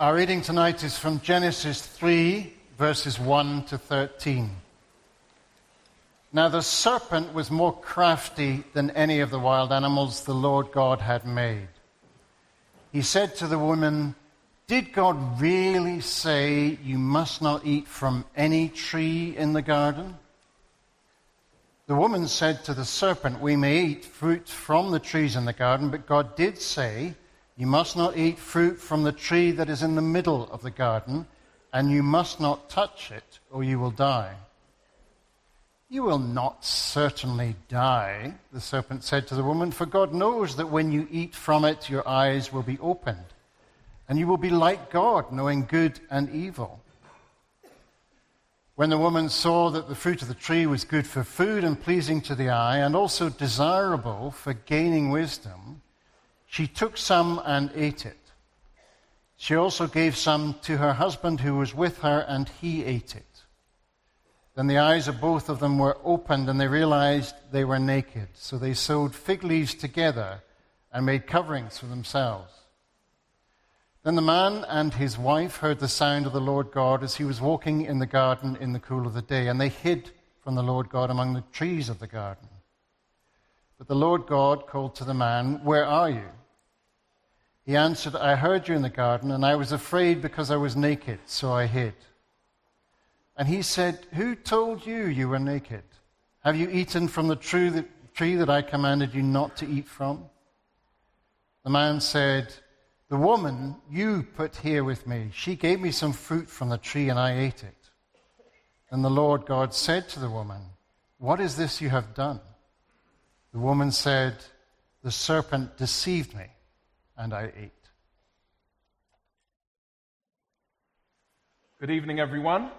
Our reading tonight is from Genesis 3, verses 1 to 13. Now the serpent was more crafty than any of the wild animals the Lord God had made. He said to the woman, Did God really say you must not eat from any tree in the garden? The woman said to the serpent, We may eat fruit from the trees in the garden, but God did say, you must not eat fruit from the tree that is in the middle of the garden, and you must not touch it, or you will die. You will not certainly die, the serpent said to the woman, for God knows that when you eat from it, your eyes will be opened, and you will be like God, knowing good and evil. When the woman saw that the fruit of the tree was good for food and pleasing to the eye, and also desirable for gaining wisdom, she took some and ate it. She also gave some to her husband who was with her, and he ate it. Then the eyes of both of them were opened, and they realized they were naked. So they sewed fig leaves together and made coverings for themselves. Then the man and his wife heard the sound of the Lord God as he was walking in the garden in the cool of the day, and they hid from the Lord God among the trees of the garden. But the Lord God called to the man, Where are you? He answered, I heard you in the garden, and I was afraid because I was naked, so I hid. And he said, Who told you you were naked? Have you eaten from the tree that I commanded you not to eat from? The man said, The woman you put here with me, she gave me some fruit from the tree, and I ate it. And the Lord God said to the woman, What is this you have done? The woman said, The serpent deceived me and I ate. Good evening, everyone.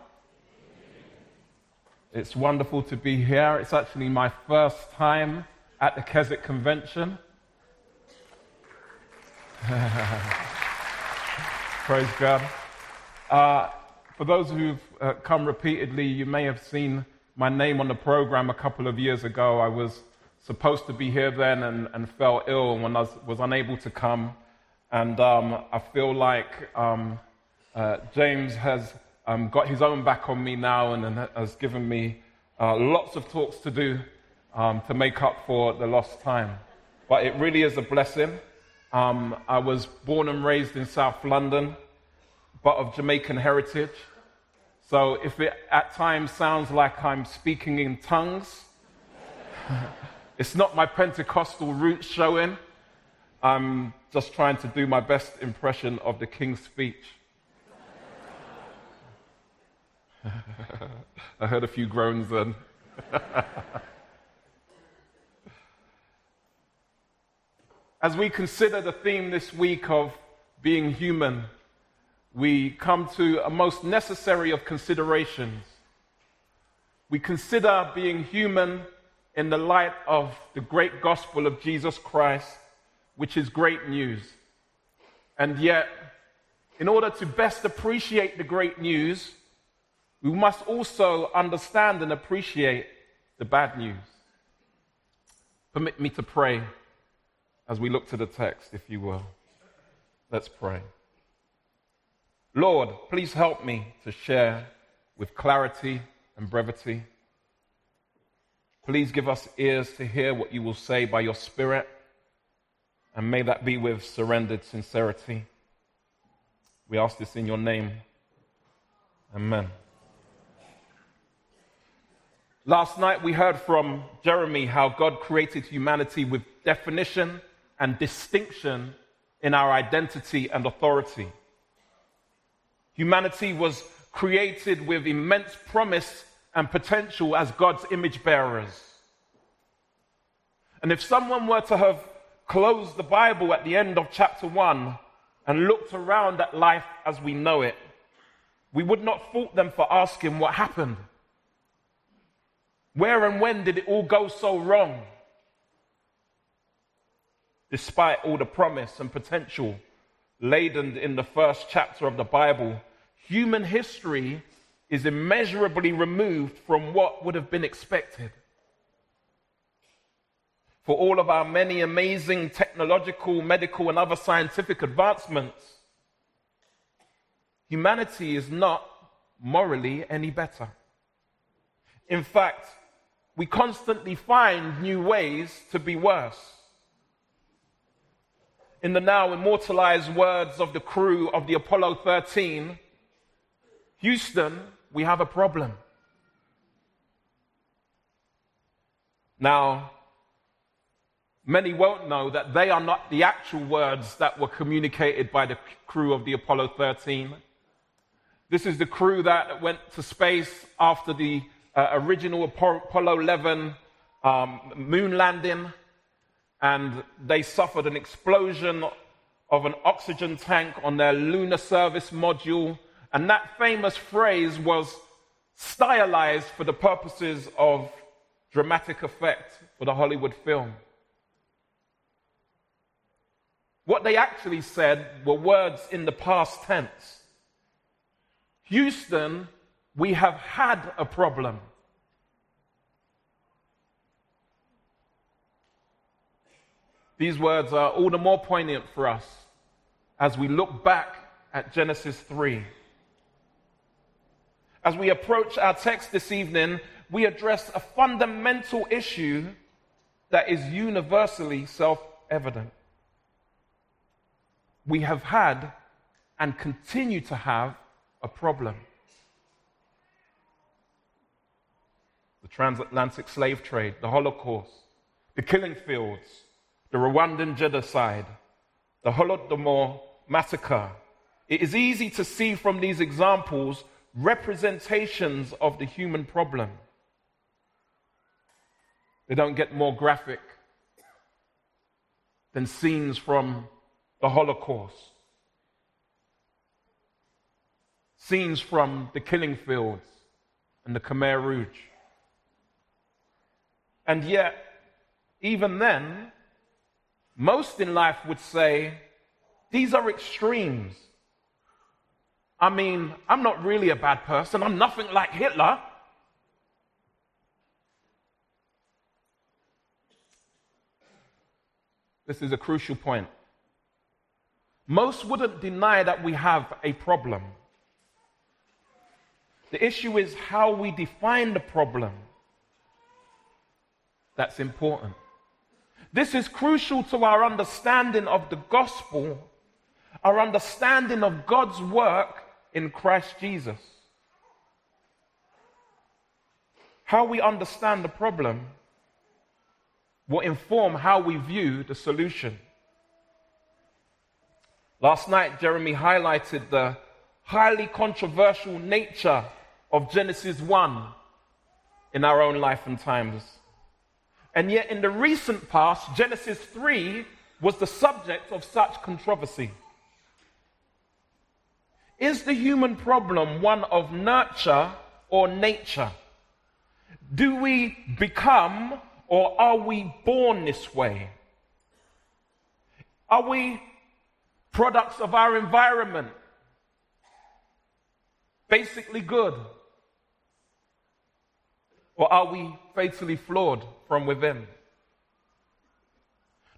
It's wonderful to be here. It's actually my first time at the Keswick Convention. Praise God. Uh, for those who've uh, come repeatedly, you may have seen my name on the program a couple of years ago. I was supposed to be here then and, and fell ill when I was, was unable to come. And um, I feel like um, uh, James has um, got his own back on me now and, and has given me uh, lots of talks to do um, to make up for the lost time. But it really is a blessing. Um, I was born and raised in South London, but of Jamaican heritage. So if it at times sounds like I'm speaking in tongues, It's not my Pentecostal roots showing. I'm just trying to do my best impression of the King's speech. I heard a few groans then. As we consider the theme this week of being human, we come to a most necessary of considerations. We consider being human in the light of the great gospel of Jesus Christ, which is great news. And yet, in order to best appreciate the great news, we must also understand and appreciate the bad news. Permit me to pray as we look to the text, if you will. Let's pray. Lord, please help me to share with clarity and brevity Please give us ears to hear what you will say by your Spirit, and may that be with surrendered sincerity. We ask this in your name. Amen. Last night we heard from Jeremy how God created humanity with definition and distinction in our identity and authority. Humanity was created with immense promise and potential as God's image bearers. And if someone were to have closed the Bible at the end of chapter 1 and looked around at life as we know it, we would not fault them for asking what happened. Where and when did it all go so wrong? Despite all the promise and potential laden in the first chapter of the Bible, human history is immeasurably removed from what would have been expected. For all of our many amazing technological, medical, and other scientific advancements, humanity is not morally any better. In fact, we constantly find new ways to be worse. In the now immortalized words of the crew of the Apollo 13, Houston, we have a problem. Now, many won't know that they are not the actual words that were communicated by the crew of the Apollo 13. This is the crew that went to space after the uh, original Apollo 11 um, moon landing, and they suffered an explosion of an oxygen tank on their lunar service module. And that famous phrase was stylized for the purposes of dramatic effect for the Hollywood film. What they actually said were words in the past tense. Houston, we have had a problem. These words are all the more poignant for us as we look back at Genesis 3. As we approach our text this evening, we address a fundamental issue that is universally self evident. We have had and continue to have a problem. The transatlantic slave trade, the Holocaust, the killing fields, the Rwandan genocide, the Holodomor massacre. It is easy to see from these examples representations of the human problem. They don't get more graphic than scenes from the Holocaust, scenes from the killing fields and the Khmer Rouge. And yet, even then, most in life would say, these are extremes. I mean, I'm not really a bad person. I'm nothing like Hitler. This is a crucial point. Most wouldn't deny that we have a problem. The issue is how we define the problem. That's important. This is crucial to our understanding of the gospel, our understanding of God's work in Christ Jesus. How we understand the problem will inform how we view the solution. Last night, Jeremy highlighted the highly controversial nature of Genesis 1 in our own life and times. And yet, in the recent past, Genesis 3 was the subject of such controversy. Is the human problem one of nurture or nature? Do we become or are we born this way? Are we products of our environment? Basically good? Or are we fatally flawed from within?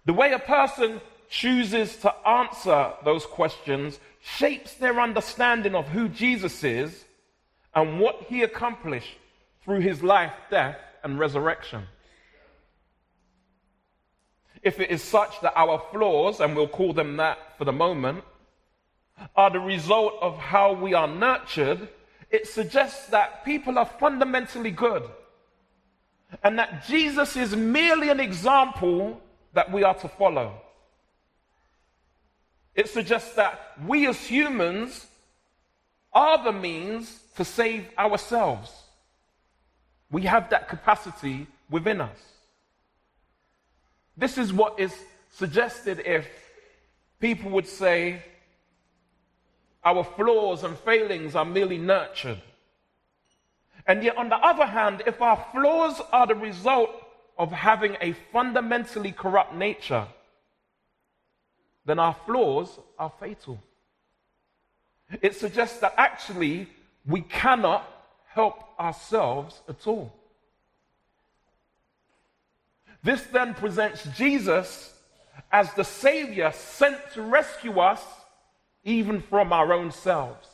The way a person chooses to answer those questions shapes their understanding of who Jesus is and what he accomplished through his life, death, and resurrection. If it is such that our flaws, and we'll call them that for the moment, are the result of how we are nurtured, it suggests that people are fundamentally good and that Jesus is merely an example that we are to follow. It suggests that we as humans are the means to save ourselves. We have that capacity within us. This is what is suggested if people would say our flaws and failings are merely nurtured. And yet, on the other hand, if our flaws are the result of having a fundamentally corrupt nature, then our flaws are fatal. It suggests that actually we cannot help ourselves at all. This then presents Jesus as the Savior sent to rescue us even from our own selves.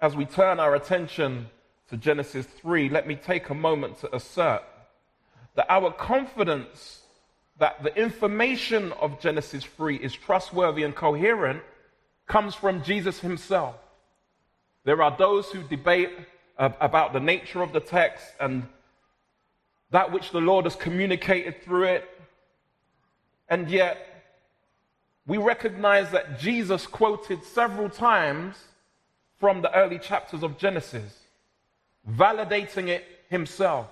As we turn our attention to Genesis 3, let me take a moment to assert that our confidence that the information of Genesis 3 is trustworthy and coherent comes from Jesus himself. There are those who debate about the nature of the text and that which the Lord has communicated through it. And yet, we recognize that Jesus quoted several times from the early chapters of Genesis, validating it himself.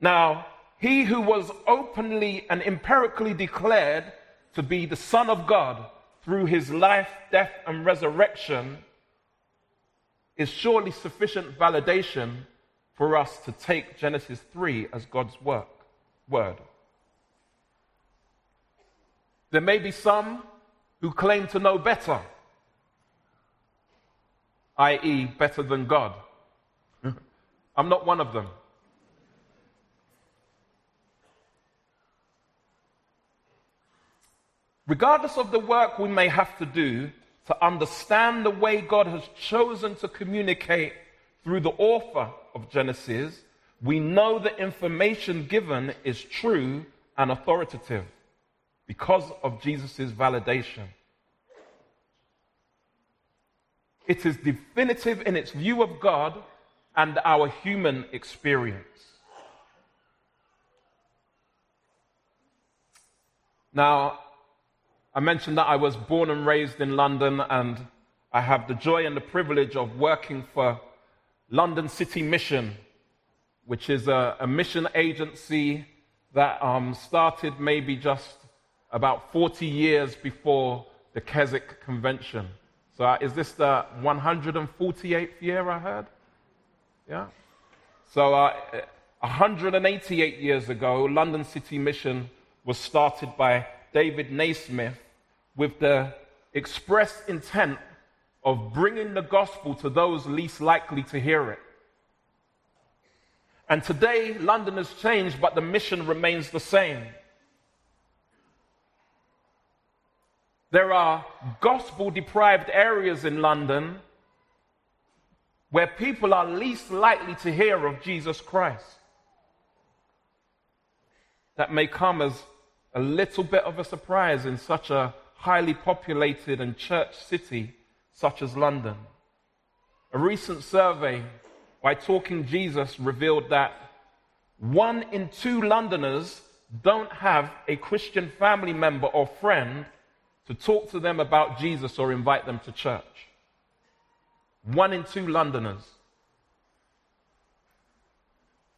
Now, he who was openly and empirically declared to be the Son of God through his life, death, and resurrection is surely sufficient validation for us to take Genesis 3 as God's work, word. There may be some who claim to know better, i.e., better than God. I'm not one of them. Regardless of the work we may have to do to understand the way God has chosen to communicate through the author of Genesis, we know the information given is true and authoritative because of Jesus' validation. It is definitive in its view of God and our human experience. Now, I mentioned that I was born and raised in London, and I have the joy and the privilege of working for London City Mission, which is a, a mission agency that um, started maybe just about 40 years before the Keswick Convention. So, uh, is this the 148th year I heard? Yeah? So, uh, 188 years ago, London City Mission was started by David Nasmith with the express intent of bringing the gospel to those least likely to hear it. And today, London has changed, but the mission remains the same. There are gospel deprived areas in London where people are least likely to hear of Jesus Christ. That may come as a little bit of a surprise in such a highly populated and church city such as London. A recent survey by Talking Jesus revealed that one in two Londoners don't have a Christian family member or friend to talk to them about Jesus or invite them to church. One in two Londoners.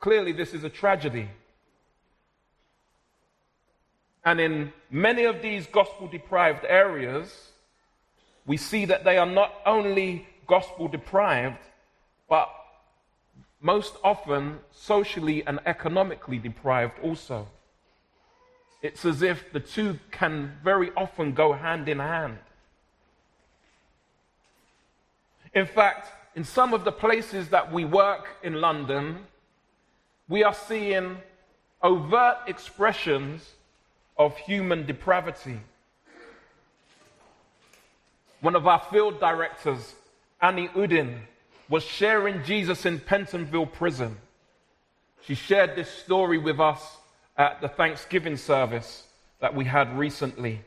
Clearly, this is a tragedy. And in many of these gospel deprived areas, we see that they are not only gospel deprived, but most often socially and economically deprived also. It's as if the two can very often go hand in hand. In fact, in some of the places that we work in London, we are seeing overt expressions of human depravity. One of our field directors, Annie Udin, was sharing Jesus in Pentonville prison. She shared this story with us at the Thanksgiving service that we had recently.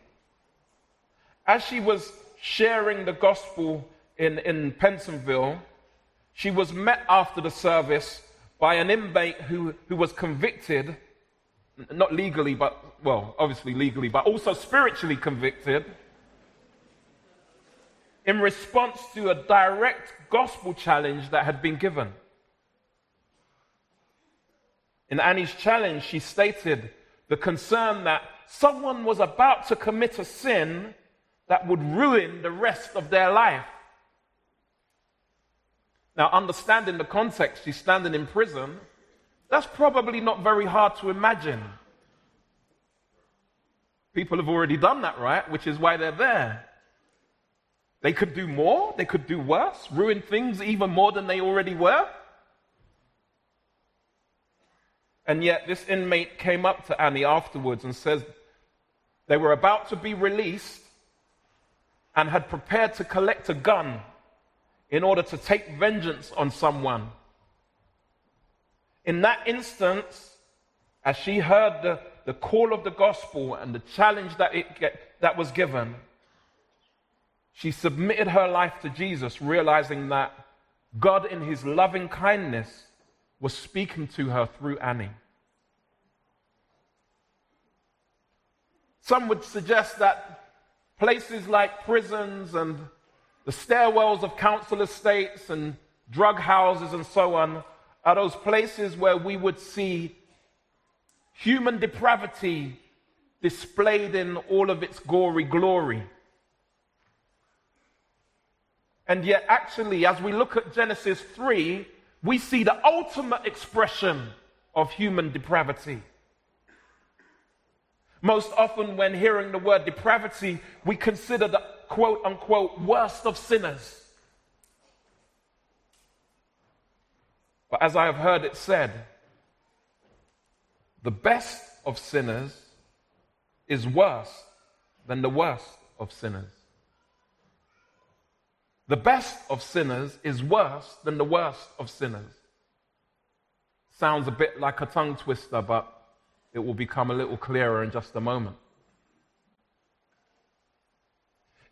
As she was sharing the gospel in, in Pentonville, she was met after the service by an inmate who, who was convicted not legally, but, well, obviously legally, but also spiritually convicted in response to a direct gospel challenge that had been given. In Annie's challenge, she stated the concern that someone was about to commit a sin that would ruin the rest of their life. Now, understanding the context, she's standing in prison that's probably not very hard to imagine. People have already done that, right? Which is why they're there. They could do more, they could do worse, ruin things even more than they already were. And yet, this inmate came up to Annie afterwards and says they were about to be released and had prepared to collect a gun in order to take vengeance on someone. In that instance, as she heard the, the call of the gospel and the challenge that, it get, that was given, she submitted her life to Jesus, realizing that God, in his loving kindness, was speaking to her through Annie. Some would suggest that places like prisons and the stairwells of council estates and drug houses and so on are those places where we would see human depravity displayed in all of its gory glory. And yet, actually, as we look at Genesis 3, we see the ultimate expression of human depravity. Most often, when hearing the word depravity, we consider the quote unquote worst of sinners. But as I have heard it said, the best of sinners is worse than the worst of sinners. The best of sinners is worse than the worst of sinners. Sounds a bit like a tongue twister, but it will become a little clearer in just a moment.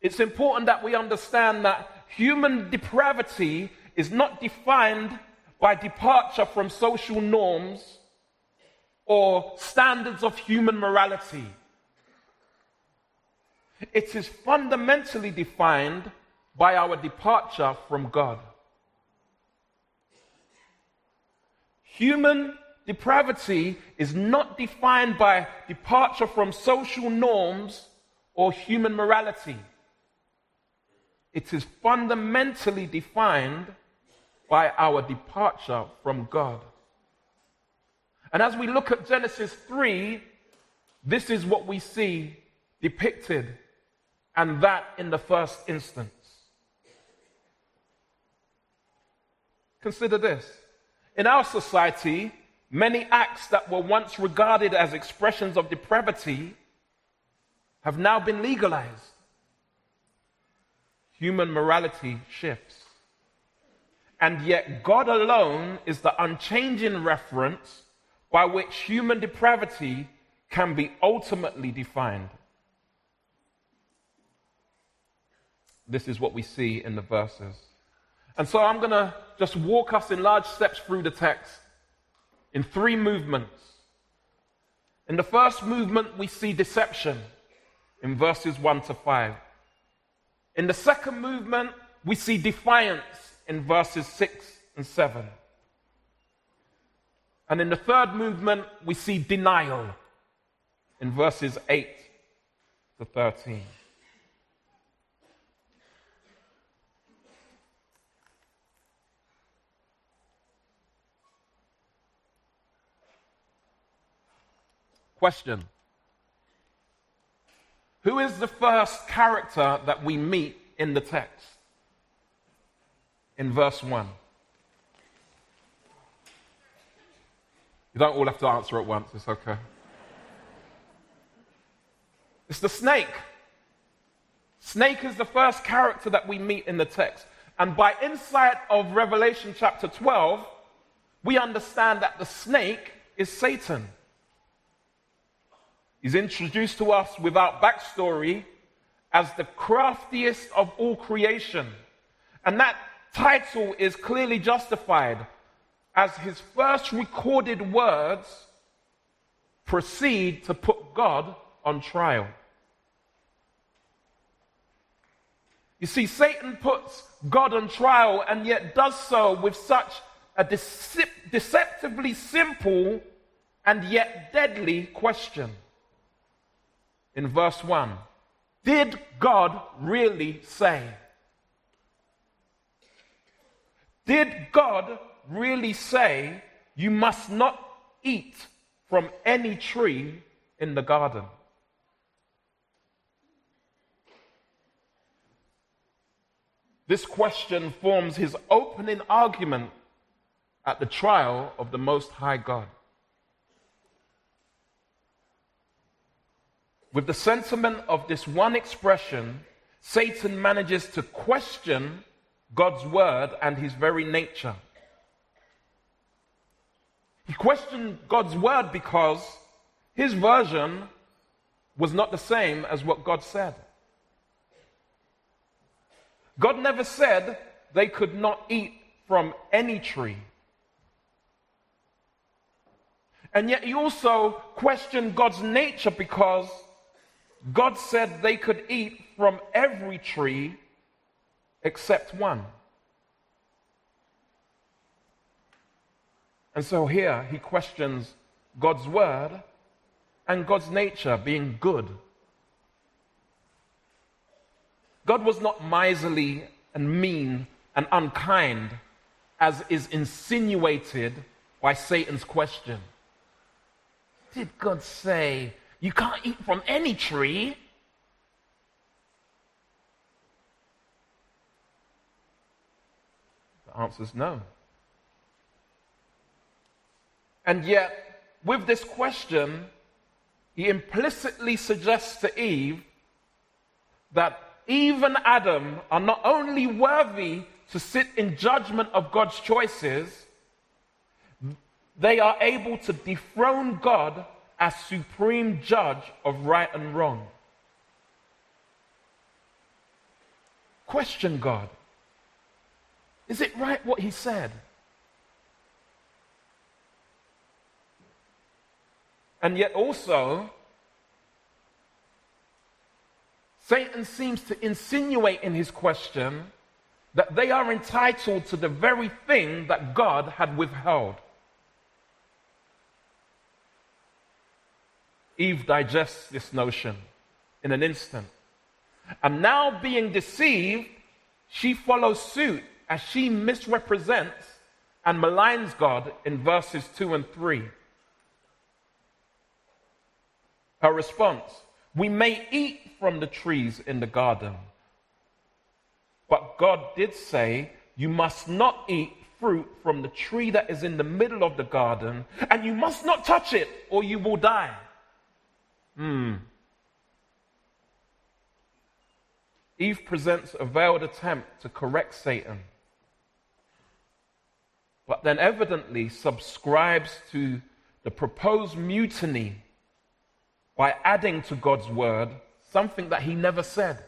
It's important that we understand that human depravity is not defined by departure from social norms or standards of human morality. It is fundamentally defined by our departure from God. Human depravity is not defined by departure from social norms or human morality. It is fundamentally defined by our departure from God. And as we look at Genesis 3, this is what we see depicted, and that in the first instance. Consider this. In our society, Many acts that were once regarded as expressions of depravity have now been legalized. Human morality shifts. And yet, God alone is the unchanging reference by which human depravity can be ultimately defined. This is what we see in the verses. And so I'm going to just walk us in large steps through the text in three movements. In the first movement, we see deception in verses 1 to 5. In the second movement, we see defiance in verses 6 and 7. And in the third movement, we see denial in verses 8 to 13. Question Who is the first character that we meet in the text? In verse 1. You don't all have to answer at once, it's okay. It's the snake. Snake is the first character that we meet in the text. And by insight of Revelation chapter 12, we understand that the snake is Satan. He's introduced to us without backstory as the craftiest of all creation. And that title is clearly justified as his first recorded words proceed to put God on trial. You see, Satan puts God on trial and yet does so with such a deceptively simple and yet deadly question in verse 1 Did God really say? Did God really say you must not eat from any tree in the garden? This question forms his opening argument at the trial of the Most High God. With the sentiment of this one expression, Satan manages to question God's word and his very nature. He questioned God's word because his version was not the same as what God said. God never said they could not eat from any tree. And yet he also questioned God's nature because God said they could eat from every tree except one. And so here he questions God's word and God's nature being good. God was not miserly and mean and unkind as is insinuated by Satan's question. Did God say you can't eat from any tree? The answer is no. And yet, with this question, he implicitly suggests to Eve that Eve and Adam are not only worthy to sit in judgment of God's choices, they are able to dethrone God as supreme judge of right and wrong. Question God. Is it right what he said? And yet also, Satan seems to insinuate in his question that they are entitled to the very thing that God had withheld. Eve digests this notion in an instant. And now, being deceived, she follows suit as she misrepresents and maligns God in verses 2 and 3. Her response We may eat from the trees in the garden, but God did say, You must not eat fruit from the tree that is in the middle of the garden, and you must not touch it, or you will die. Hmm. Eve presents a veiled attempt to correct Satan, but then evidently subscribes to the proposed mutiny by adding to God's word something that he never said.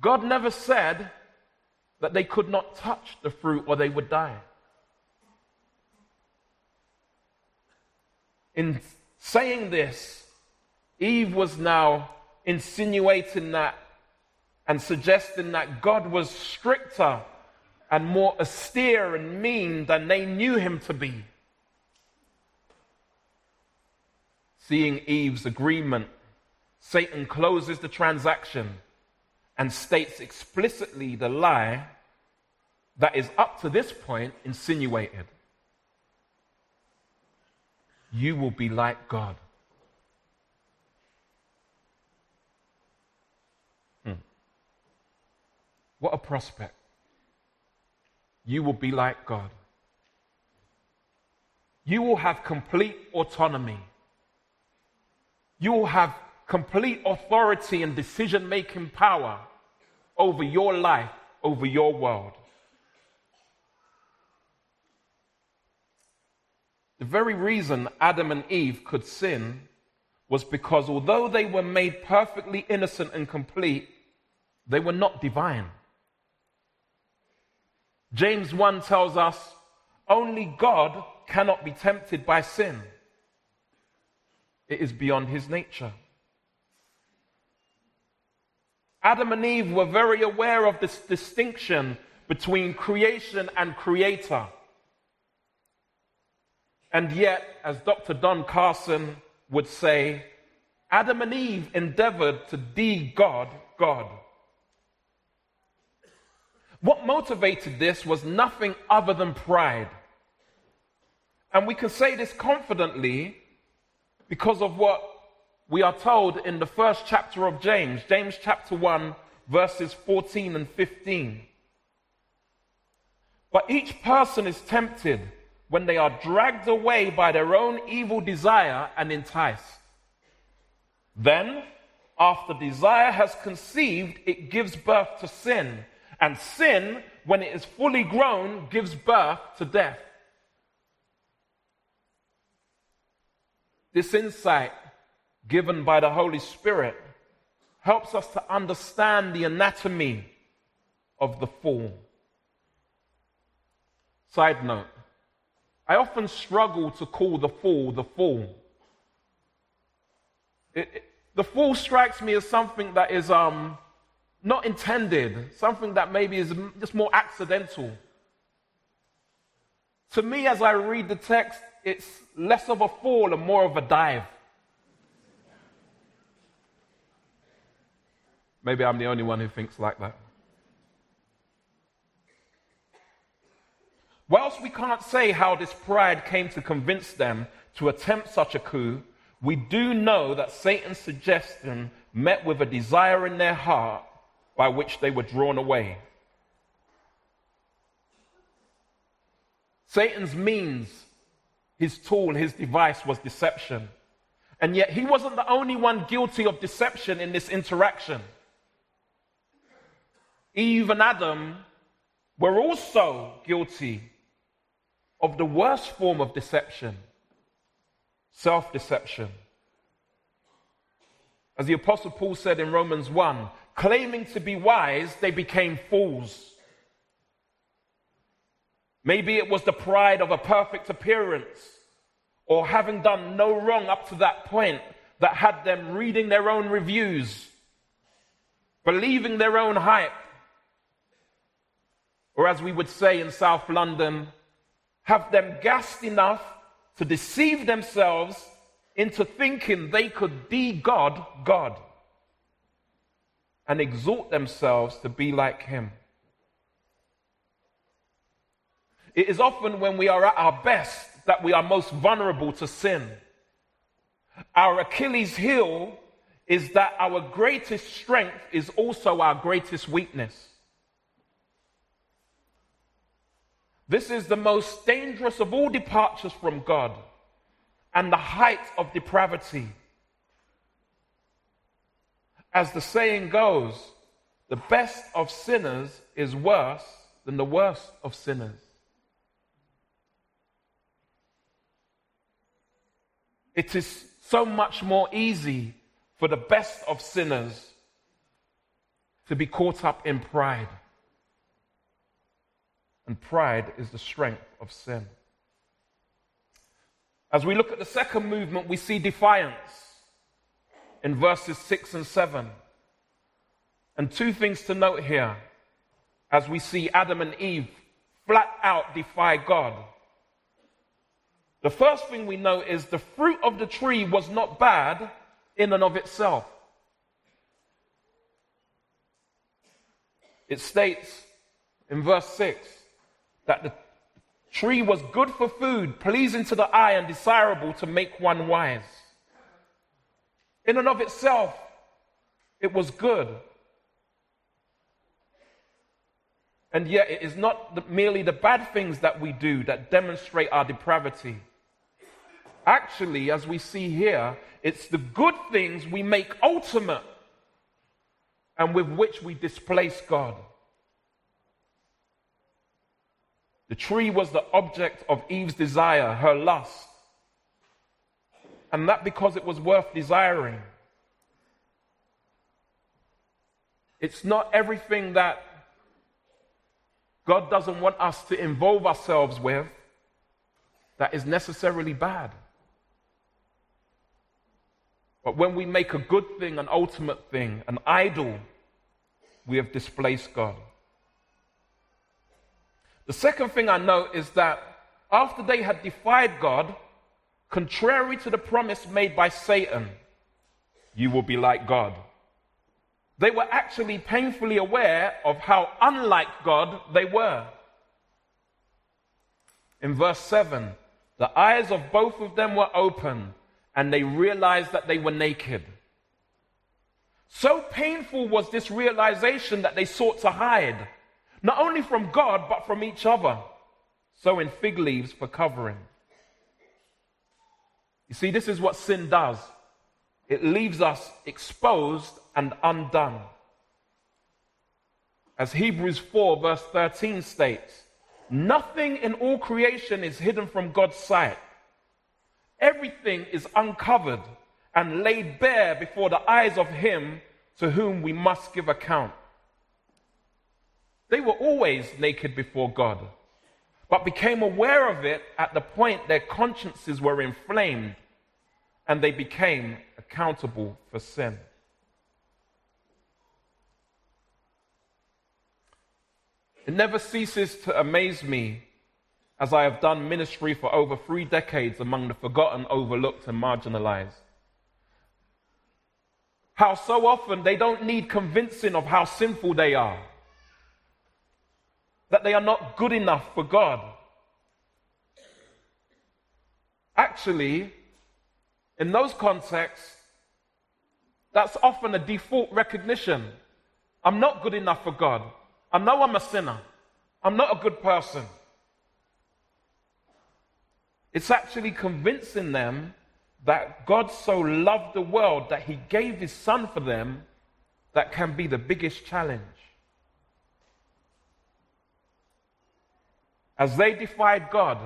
God never said that they could not touch the fruit or they would die. In saying this, Eve was now insinuating that and suggesting that God was stricter and more austere and mean than they knew him to be. Seeing Eve's agreement, Satan closes the transaction and states explicitly the lie that is up to this point insinuated. You will be like God. Hmm. What a prospect. You will be like God. You will have complete autonomy you will have complete authority and decision making power over your life, over your world. The very reason Adam and Eve could sin was because although they were made perfectly innocent and complete, they were not divine. James 1 tells us only God cannot be tempted by sin. It is beyond his nature. Adam and Eve were very aware of this distinction between creation and creator. And yet, as Dr. Don Carson would say, Adam and Eve endeavored to de God God. What motivated this was nothing other than pride. And we can say this confidently because of what we are told in the first chapter of James, James chapter 1, verses 14 and 15. But each person is tempted when they are dragged away by their own evil desire and enticed. Then, after desire has conceived, it gives birth to sin. And sin, when it is fully grown, gives birth to death. This insight given by the Holy Spirit helps us to understand the anatomy of the fall. Side note I often struggle to call the fall the fall. It, it, the fall strikes me as something that is um, not intended, something that maybe is just more accidental. To me, as I read the text, it's less of a fall and more of a dive. Maybe I'm the only one who thinks like that. Whilst we can't say how this pride came to convince them to attempt such a coup, we do know that Satan's suggestion met with a desire in their heart by which they were drawn away. Satan's means, his tool, his device was deception. And yet he wasn't the only one guilty of deception in this interaction. Eve and Adam were also guilty of the worst form of deception self deception. As the Apostle Paul said in Romans 1, claiming to be wise, they became fools. Maybe it was the pride of a perfect appearance or having done no wrong up to that point that had them reading their own reviews, believing their own hype, or as we would say in South London, have them gassed enough to deceive themselves into thinking they could be God, God, and exhort themselves to be like Him. It is often when we are at our best that we are most vulnerable to sin. Our Achilles heel is that our greatest strength is also our greatest weakness. This is the most dangerous of all departures from God and the height of depravity. As the saying goes, the best of sinners is worse than the worst of sinners. It is so much more easy for the best of sinners to be caught up in pride. And pride is the strength of sin. As we look at the second movement, we see defiance in verses 6 and 7. And two things to note here as we see Adam and Eve flat out defy God. The first thing we know is the fruit of the tree was not bad in and of itself. It states in verse 6 that the tree was good for food, pleasing to the eye, and desirable to make one wise. In and of itself, it was good. And yet, it is not the, merely the bad things that we do that demonstrate our depravity. Actually, as we see here, it's the good things we make ultimate and with which we displace God. The tree was the object of Eve's desire, her lust. And that because it was worth desiring. It's not everything that God doesn't want us to involve ourselves with that is necessarily bad. But when we make a good thing an ultimate thing, an idol, we have displaced God. The second thing I note is that after they had defied God, contrary to the promise made by Satan, you will be like God. They were actually painfully aware of how unlike God they were. In verse 7, the eyes of both of them were open and they realized that they were naked. So painful was this realization that they sought to hide not only from God, but from each other, sewing fig leaves for covering. You see, this is what sin does it leaves us exposed and undone. as Hebrews 4, verse 13 states, nothing in all creation is hidden from God's sight. Everything is uncovered and laid bare before the eyes of Him to whom we must give account. They were always naked before God, but became aware of it at the point their consciences were inflamed and they became accountable for sin. It never ceases to amaze me as I have done ministry for over three decades among the forgotten, overlooked, and marginalized. How so often they don't need convincing of how sinful they are, that they are not good enough for God. Actually, in those contexts, that's often a default recognition. I'm not good enough for God. I know I'm a sinner. I'm not a good person. It's actually convincing them that God so loved the world that he gave his son for them that can be the biggest challenge. As they defied God,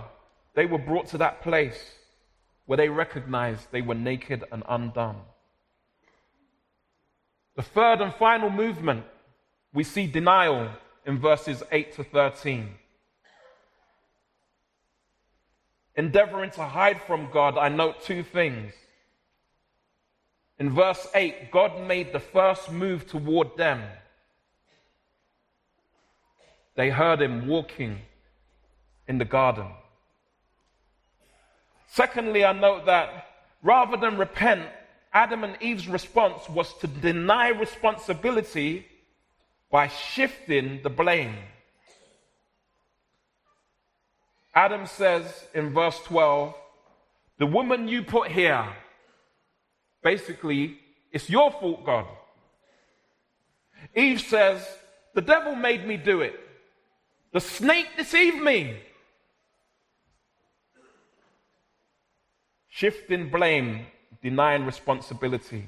they were brought to that place where they recognized they were naked and undone. The third and final movement, we see denial in verses 8 to 13. Endeavoring to hide from God, I note two things. In verse 8, God made the first move toward them. They heard him walking in the garden. Secondly, I note that rather than repent, Adam and Eve's response was to deny responsibility by shifting the blame. Adam says in verse 12, The woman you put here, basically, it's your fault, God. Eve says, The devil made me do it. The snake deceived me. Shifting blame, denying responsibility.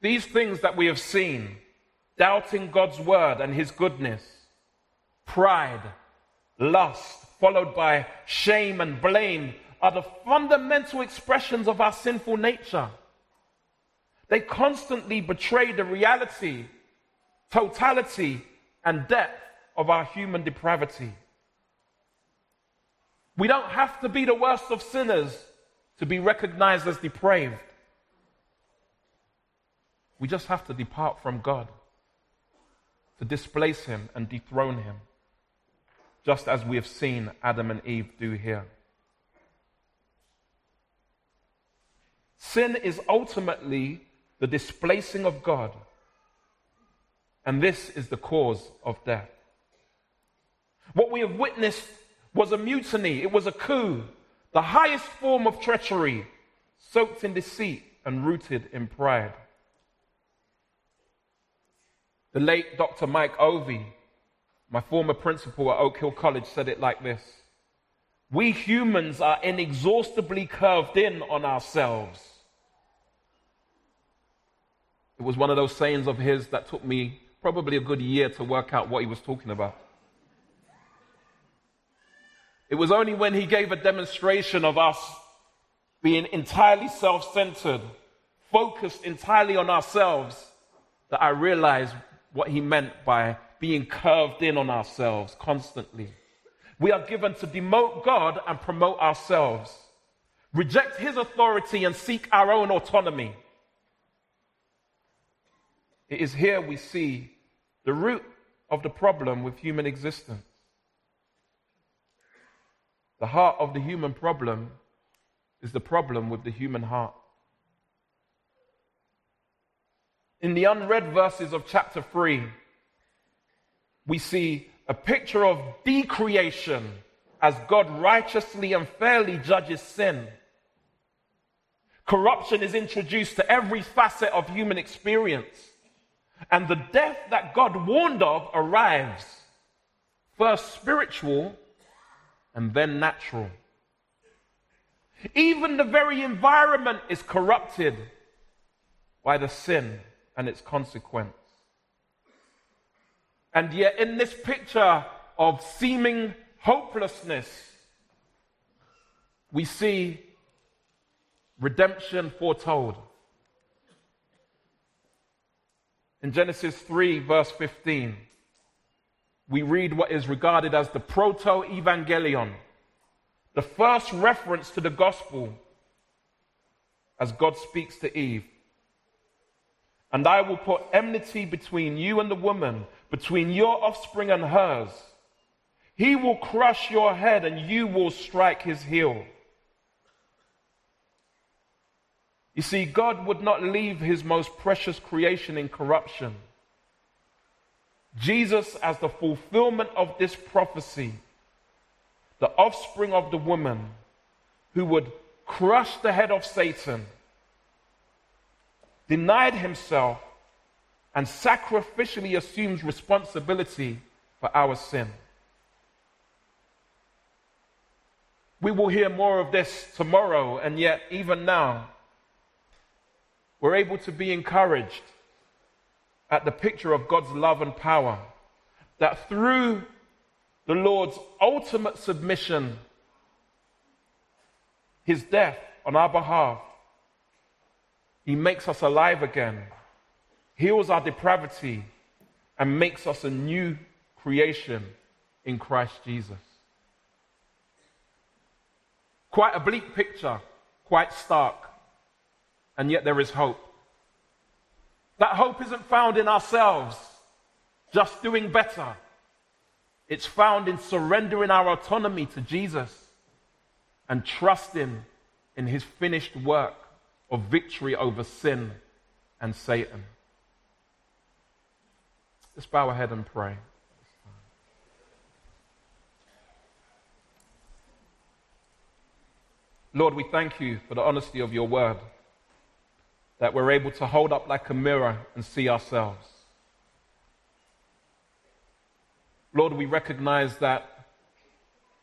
These things that we have seen, doubting God's word and his goodness, pride, lust, followed by shame and blame, are the fundamental expressions of our sinful nature. They constantly betray the reality, totality, and depth of our human depravity. We don't have to be the worst of sinners to be recognized as depraved. We just have to depart from God, to displace Him and dethrone Him, just as we have seen Adam and Eve do here. Sin is ultimately the displacing of God, and this is the cause of death. What we have witnessed was a mutiny, it was a coup, the highest form of treachery, soaked in deceit and rooted in pride. The late Dr. Mike Ovey, my former principal at Oak Hill College, said it like this We humans are inexhaustibly curved in on ourselves. It was one of those sayings of his that took me probably a good year to work out what he was talking about. It was only when he gave a demonstration of us being entirely self centered, focused entirely on ourselves, that I realized what he meant by being curved in on ourselves constantly. We are given to demote God and promote ourselves, reject his authority and seek our own autonomy. It is here we see the root of the problem with human existence. The heart of the human problem is the problem with the human heart. In the unread verses of chapter 3, we see a picture of decreation as God righteously and fairly judges sin. Corruption is introduced to every facet of human experience. And the death that God warned of arrives. First spiritual and then natural. Even the very environment is corrupted. by the sin and its consequence. And yet, in this picture of seeming hopelessness, we see redemption foretold. In Genesis 3, verse 15, we read what is regarded as the proto evangelion, the first reference to the gospel as God speaks to Eve. And I will put enmity between you and the woman, between your offspring and hers. He will crush your head and you will strike his heel. You see, God would not leave his most precious creation in corruption. Jesus, as the fulfillment of this prophecy, the offspring of the woman who would crush the head of Satan, denied himself and sacrificially assumes responsibility for our sin. We will hear more of this tomorrow, and yet, even now, we're able to be encouraged at the picture of God's love and power. That through the Lord's ultimate submission, his death on our behalf, he makes us alive again, heals our depravity, and makes us a new creation in Christ Jesus. Quite a bleak picture, quite stark and yet there is hope. That hope isn't found in ourselves, just doing better. It's found in surrendering our autonomy to Jesus and trusting in his finished work of victory over sin and Satan. Let's bow our head and pray. Lord, we thank you for the honesty of your word that we're able to hold up like a mirror and see ourselves. Lord, we recognize that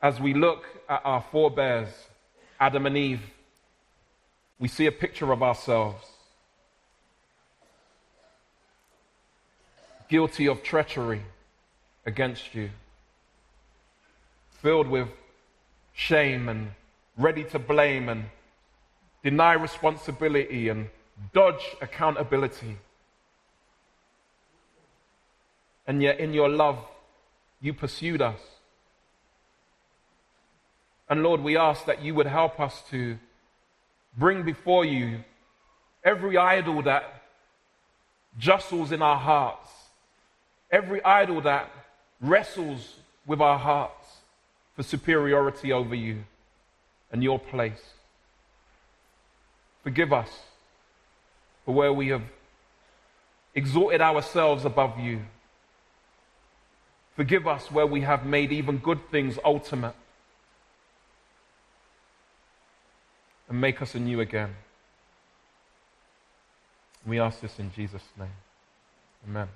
as we look at our forebears, Adam and Eve, we see a picture of ourselves. Guilty of treachery against you, filled with shame and ready to blame and deny responsibility and dodge accountability. And yet, in your love, you pursued us. And Lord, we ask that you would help us to bring before you every idol that jostles in our hearts, every idol that wrestles with our hearts for superiority over you and your place. Forgive us where we have exalted ourselves above you. Forgive us where we have made even good things ultimate. And make us anew again. We ask this in Jesus' name. Amen.